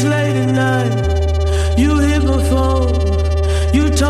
it's late at night. You hit my phone. You talk.